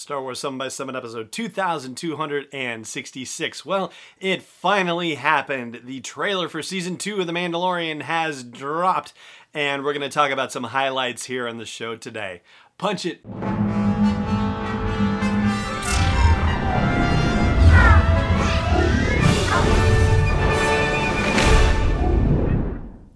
Star Wars 7 by 7 episode 2266. Well, it finally happened. The trailer for season 2 of The Mandalorian has dropped, and we're going to talk about some highlights here on the show today. Punch it.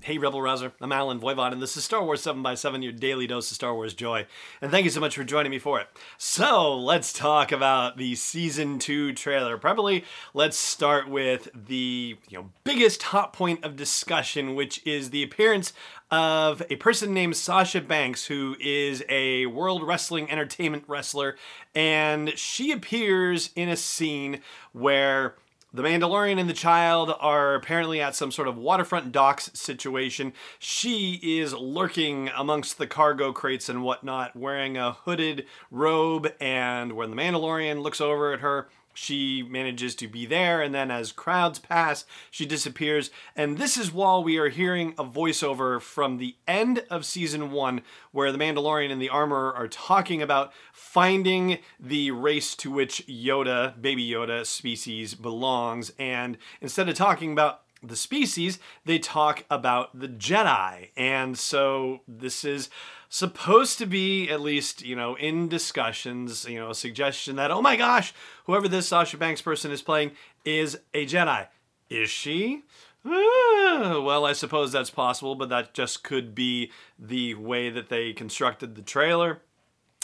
Hey, Rebel Rouser. I'm Allen Voivod, and this is Star Wars 7x7, your daily dose of Star Wars joy. And thank you so much for joining me for it. So, let's talk about the Season 2 trailer. Probably let's start with the you know biggest hot point of discussion, which is the appearance of a person named Sasha Banks, who is a World Wrestling Entertainment wrestler, and she appears in a scene where the Mandalorian and the child are apparently at some sort of waterfront docks situation. She is lurking amongst the cargo crates and whatnot, wearing a hooded robe, and when the Mandalorian looks over at her, she manages to be there, and then as crowds pass, she disappears. And this is while we are hearing a voiceover from the end of season one, where the Mandalorian and the armorer are talking about finding the race to which Yoda, baby Yoda species, belongs. And instead of talking about the species, they talk about the Jedi. And so this is supposed to be at least you know in discussions you know a suggestion that oh my gosh whoever this sasha banks person is playing is a jedi. Is she? Uh, well i suppose that's possible but that just could be the way that they constructed the trailer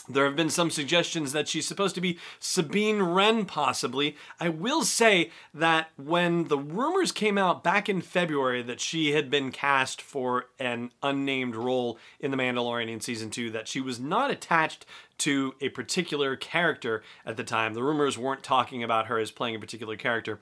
there have been some suggestions that she's supposed to be Sabine Wren, possibly. I will say that when the rumors came out back in February that she had been cast for an unnamed role in The Mandalorian in season two, that she was not attached to a particular character at the time. The rumors weren't talking about her as playing a particular character.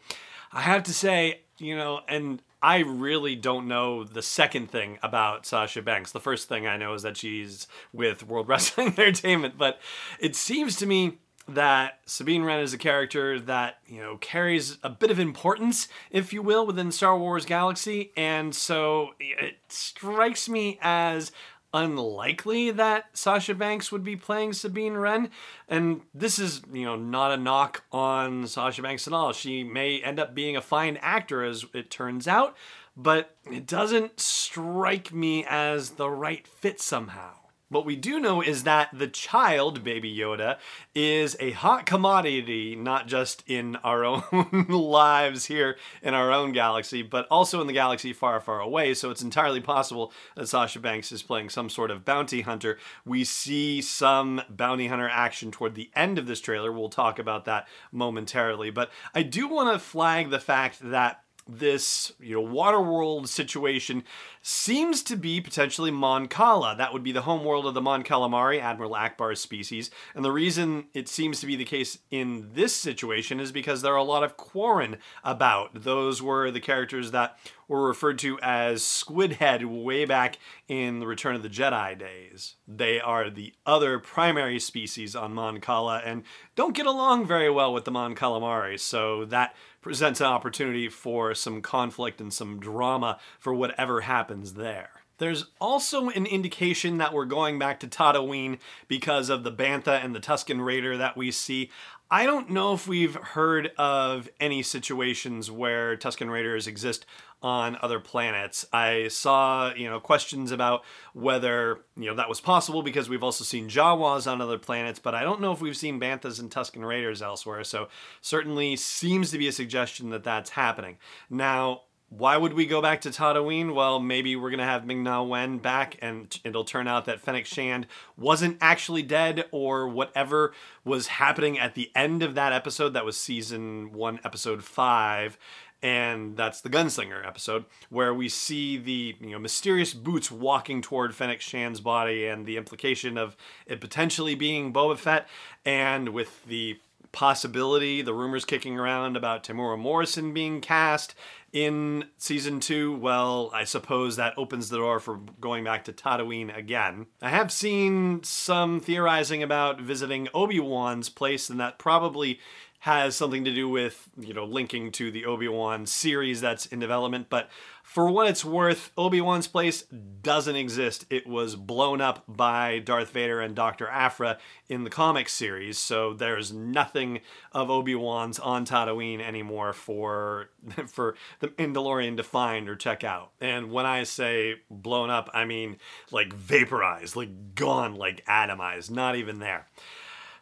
I have to say, you know, and I really don't know the second thing about Sasha Banks. The first thing I know is that she's with World Wrestling Entertainment, but it seems to me that Sabine Wren is a character that, you know, carries a bit of importance, if you will, within Star Wars galaxy, and so it strikes me as unlikely that Sasha Banks would be playing Sabine Wren. And this is, you know, not a knock on Sasha Banks at all. She may end up being a fine actor, as it turns out, but it doesn't strike me as the right fit somehow. What we do know is that the child, Baby Yoda, is a hot commodity, not just in our own lives here in our own galaxy, but also in the galaxy far, far away. So it's entirely possible that Sasha Banks is playing some sort of bounty hunter. We see some bounty hunter action toward the end of this trailer. We'll talk about that momentarily. But I do want to flag the fact that this you know waterworld situation seems to be potentially Mon Cala. That would be the home world of the Mon Calamari, Admiral Ackbar's species. And the reason it seems to be the case in this situation is because there are a lot of Quarren about. Those were the characters that were referred to as Squidhead way back in the Return of the Jedi days. They are the other primary species on Mon Cala and don't get along very well with the Mon Calamari, so that presents an opportunity for some conflict and some drama for whatever happens there. There's also an indication that we're going back to Tatooine because of the Bantha and the Tusken Raider that we see. I don't know if we've heard of any situations where Tusken Raiders exist on other planets. I saw, you know, questions about whether, you know, that was possible because we've also seen Jawas on other planets, but I don't know if we've seen Banthas and Tusken Raiders elsewhere. So certainly seems to be a suggestion that that's happening. Now, why would we go back to Tatooine? Well, maybe we're going to have Ming Na Wen back and it'll turn out that Fennec Shand wasn't actually dead or whatever was happening at the end of that episode. That was season one, episode five. And that's the Gunslinger episode where we see the you know mysterious boots walking toward Fennec Shand's body and the implication of it potentially being Boba Fett and with the possibility, the rumors kicking around about Temuera Morrison being cast in season two, well, I suppose that opens the door for going back to Tatooine again. I have seen some theorizing about visiting Obi Wan's place, and that probably has something to do with, you know, linking to the Obi Wan series that's in development. But for what it's worth, Obi Wan's place doesn't exist. It was blown up by Darth Vader and Dr. Aphra in the comic series, so there's nothing of Obi Wan's on Tatooine anymore for for the Mandalorian to find or check out. And when I say blown up, I mean like vaporized, like gone, like atomized, not even there.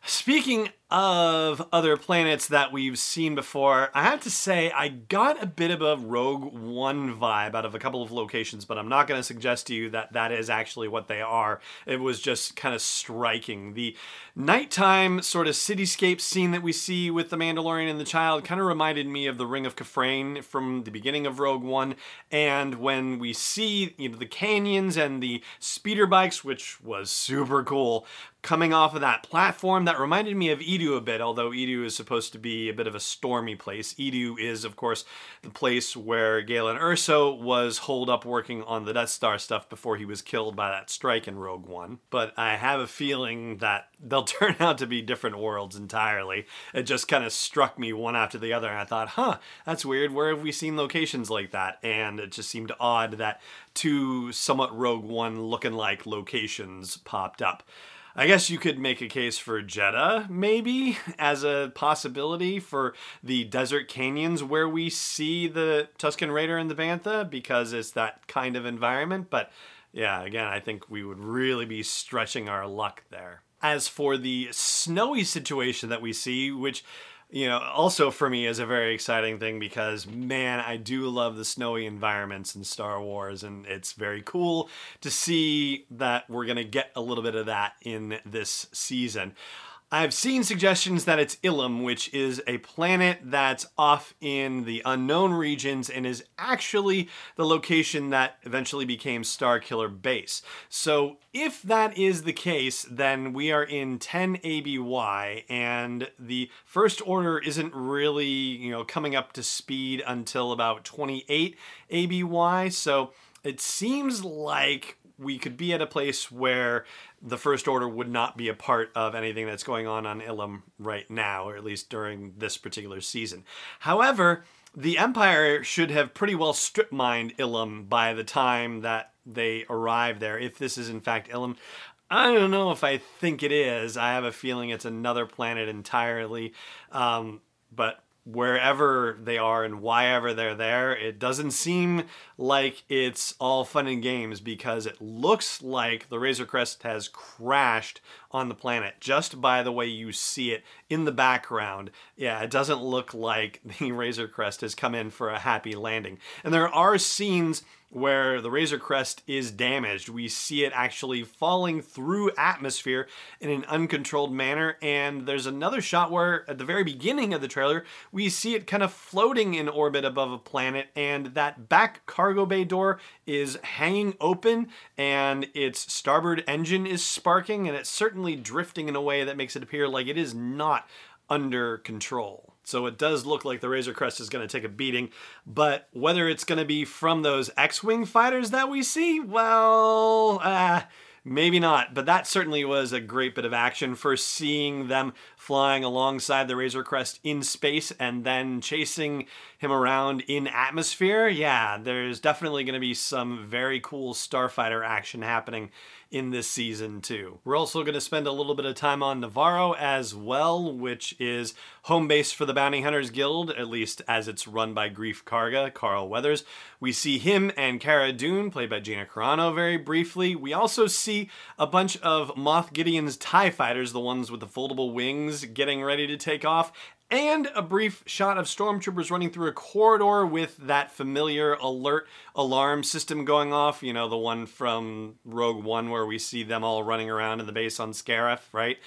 Speaking of other planets that we've seen before, I have to say I got a bit of a Rogue One vibe out of a couple of locations, but I'm not going to suggest to you that that is actually what they are. It was just kind of striking. The nighttime sort of cityscape scene that we see with the Mandalorian and the child kind of reminded me of the Ring of Kafrene from the beginning of Rogue One, and when we see you know the canyons and the speeder bikes, which was super cool, coming off of that platform that reminded me of Eadu a bit, although Eadu is supposed to be a bit of a stormy place. Eadu is, of course, the place where Galen Erso was holed up working on the Death Star stuff before he was killed by that strike in Rogue One. But I have a feeling that they'll turn out to be different worlds entirely. It just kind of struck me one after the other, and I thought, huh, that's weird. Where have we seen locations like that? And it just seemed odd that two somewhat Rogue One looking like locations popped up. I guess you could make a case for Jedha, maybe, as a possibility for the desert canyons where we see the Tusken Raider and the Bantha, because it's that kind of environment. But yeah, again, I think we would really be stretching our luck there. As for the snowy situation that we see, which you know, also for me is a very exciting thing because man, I do love the snowy environments in Star Wars, and it's very cool to see that we're gonna get a little bit of that in this season. I've seen suggestions that it's Ilum, which is a planet that's off in the unknown regions and is actually the location that eventually became Starkiller Base. So, if that is the case, then we are in 10 ABY, and the First Order isn't really, you know, coming up to speed until about 28 ABY. So, it seems like we could be at a place where the First Order would not be a part of anything that's going on on Ilum right now, or at least during this particular season. However, the Empire should have pretty well strip mined Ilum by the time that they arrive there, if this is in fact Ilum. I don't know if I think it is. I have a feeling it's another planet entirely. Um, but wherever they are and why ever they're there. It doesn't seem like it's all fun and games because it looks like the Razor Crest has crashed on the planet just by the way you see it in the background. Yeah, it doesn't look like the Razor Crest has come in for a happy landing. And there are scenes where the Razor Crest is damaged. We see it actually falling through atmosphere in an uncontrolled manner. And there's another shot where, at the very beginning of the trailer, we see it kind of floating in orbit above a planet, and that back cargo bay door is hanging open, and its starboard engine is sparking, and it's certainly drifting in a way that makes it appear like it is not under control. So it does look like the Razor Crest is going to take a beating, but whether it's going to be from those X-wing fighters that we see, well, uh, maybe not. But that certainly was a great bit of action for seeing them flying alongside the Razor Crest in space and then chasing him around in atmosphere. Yeah, there's definitely going to be some very cool starfighter action happening in this season too. We're also going to spend a little bit of time on Navarro as well, which is home base for the Bounty Hunters Guild, at least as it's run by Greef Karga, Carl Weathers. We see him and Cara Dune, played by Gina Carano, very briefly. We also see a bunch of Moff Gideon's TIE fighters, the ones with the foldable wings, getting ready to take off, and a brief shot of stormtroopers running through a corridor with that familiar alert alarm system going off. You know, the one from Rogue One where we see them all running around in the base on Scarif, right?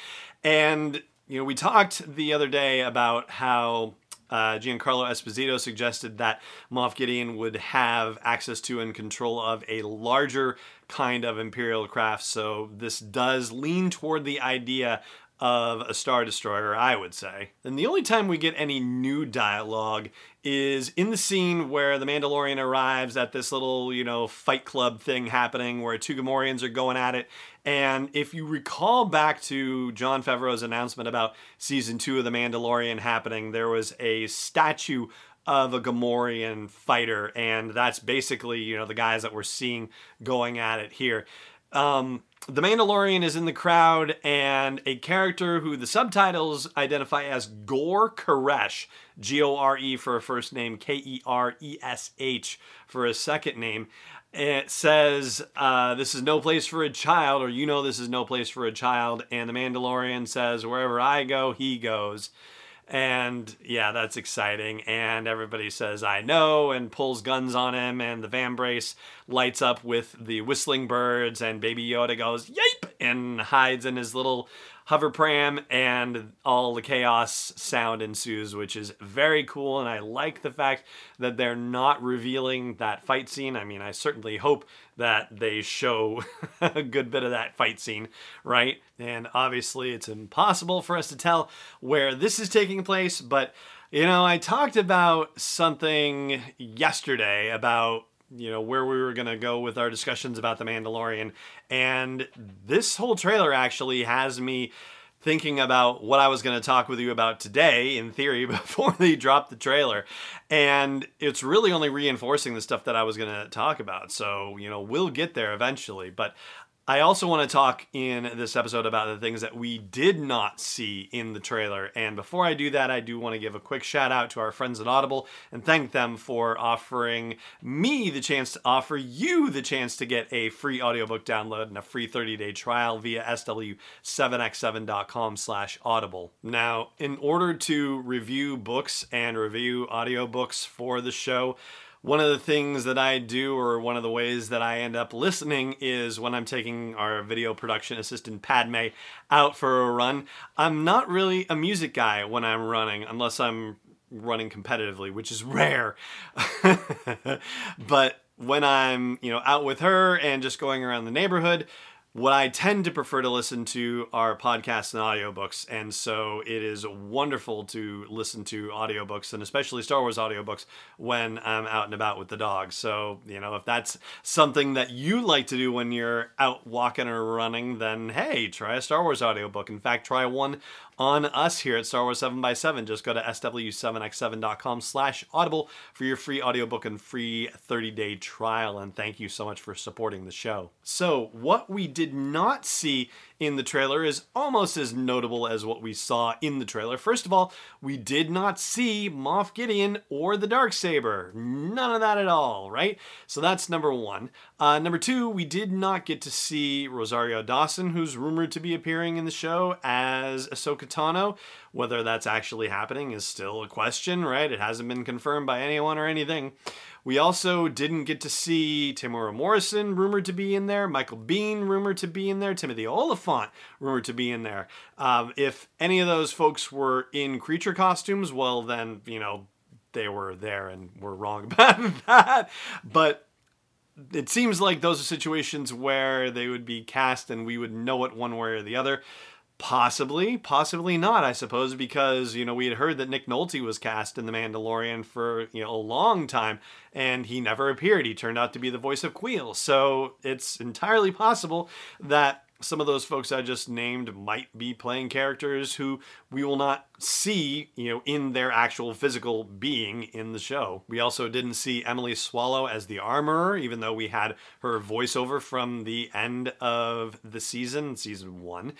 And, you know, we talked the other day about how uh, Giancarlo Esposito suggested that Moff Gideon would have access to and control of a larger kind of Imperial craft. So this does lean toward the idea of a Star Destroyer, I would say. And the only time we get any new dialogue is in the scene where the Mandalorian arrives at this little, you know, fight club thing happening where two Gamorreans are going at it. And if you recall back to Jon Favreau's announcement about season two of The Mandalorian happening, there was a statue of a Gamorrean fighter, and that's basically, you know, the guys that we're seeing going at it here. Um, the Mandalorian is in the crowd, and a character who the subtitles identify as Gore Koresh, G O R E for a first name, K E R E S H for a second name. It says, uh, This is no place for a child, or you know this is no place for a child. And the Mandalorian says, Wherever I go, he goes. And yeah, that's exciting. And everybody says, I know, and pulls guns on him. And the Vambrace lights up with the whistling birds. And Baby Yoda goes, Yipe! And hides in his little hover pram. And all the chaos sound ensues, which is very cool. And I like the fact that they're not revealing that fight scene. I mean, I certainly hope that they show a good bit of that fight scene, right? And obviously, it's impossible for us to tell where this is taking place, but you know, I talked about something yesterday about you know where we were going to go with our discussions about the Mandalorian and this whole trailer actually has me thinking about what I was going to talk with you about today, in theory, before they dropped the trailer. And it's really only reinforcing the stuff that I was going to talk about. So, you know, we'll get there eventually. But I also want to talk in this episode about the things that we did not see in the trailer. And before I do that, I do want to give a quick shout out to our friends at Audible and thank them for offering me the chance to offer you the chance to get a free audiobook download and a free 30-day trial via sw7x7.com slash audible. Now, in order to review books and review audiobooks for the show, one of the things that I do, or one of the ways that I end up listening, is when I'm taking our video production assistant Padme out for a run. I'm not really a music guy when I'm running, unless I'm running competitively, which is rare. but when I'm, you know, out with her and just going around the neighborhood, what I tend to prefer to listen to are podcasts and audiobooks. And so it is wonderful to listen to audiobooks and especially Star Wars audiobooks when I'm out and about with the dog. So, you know, if that's something that you like to do when you're out walking or running, then hey, try a Star Wars audiobook. In fact, try one on us here at Star Wars 7x7. Just go to sw7x7.com slash audible for your free audiobook and free 30-day trial. And thank you so much for supporting the show. So what we did not see in the trailer is almost as notable as what we saw in the trailer. First of all, we did not see Moff Gideon or the Dark Saber. None of that at all, right? So that's number one. Uh, number two, we did not get to see Rosario Dawson, who's rumored to be appearing in the show as Ahsoka Tano. Whether that's actually happening is still a question, right? It hasn't been confirmed by anyone or anything. We also didn't get to see Temuera Morrison rumored to be in there, Michael Biehn rumored to be in there, Timothy Olyphant rumored to be in there. Um, if any of those folks were in creature costumes, well, then, you know, they were there and we're wrong about that. But it seems like those are situations where they would be cast and we would know it one way or the other. Possibly, possibly not, I suppose, because, you know, we had heard that Nick Nolte was cast in The Mandalorian for, you know, a long time, and he never appeared. He turned out to be the voice of Kuiil. So it's entirely possible that some of those folks I just named might be playing characters who we will not see, you know, in their actual physical being in the show. We also didn't see Emily Swallow as the armorer, even though we had her voiceover from the end of the season, season one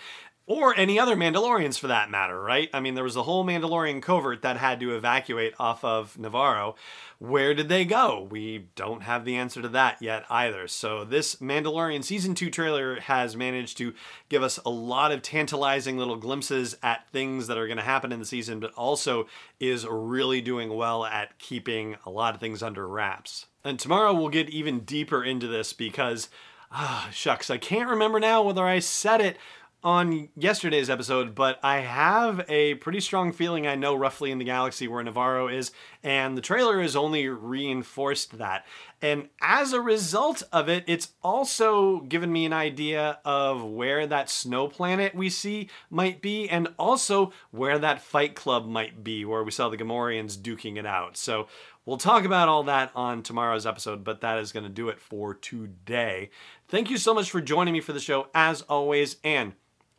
or any other Mandalorians for that matter, right? I mean, there was a whole Mandalorian covert that had to evacuate off of Navarro. Where did they go? We don't have the answer to that yet either. So, this Mandalorian season 2 trailer has managed to give us a lot of tantalizing little glimpses at things that are going to happen in the season, but also is really doing well at keeping a lot of things under wraps. And tomorrow we'll get even deeper into this because, ah, shucks, I can't remember now whether I said it on yesterday's episode, but I have a pretty strong feeling I know roughly in the galaxy where Navarro is, and the trailer has only reinforced that. And as a result of it, it's also given me an idea of where that snow planet we see might be, and also where that fight club might be, where we saw the Gamorreans duking it out. So We'll talk about all that on tomorrow's episode, but that is going to do it for today. Thank you so much for joining me for the show, as always, and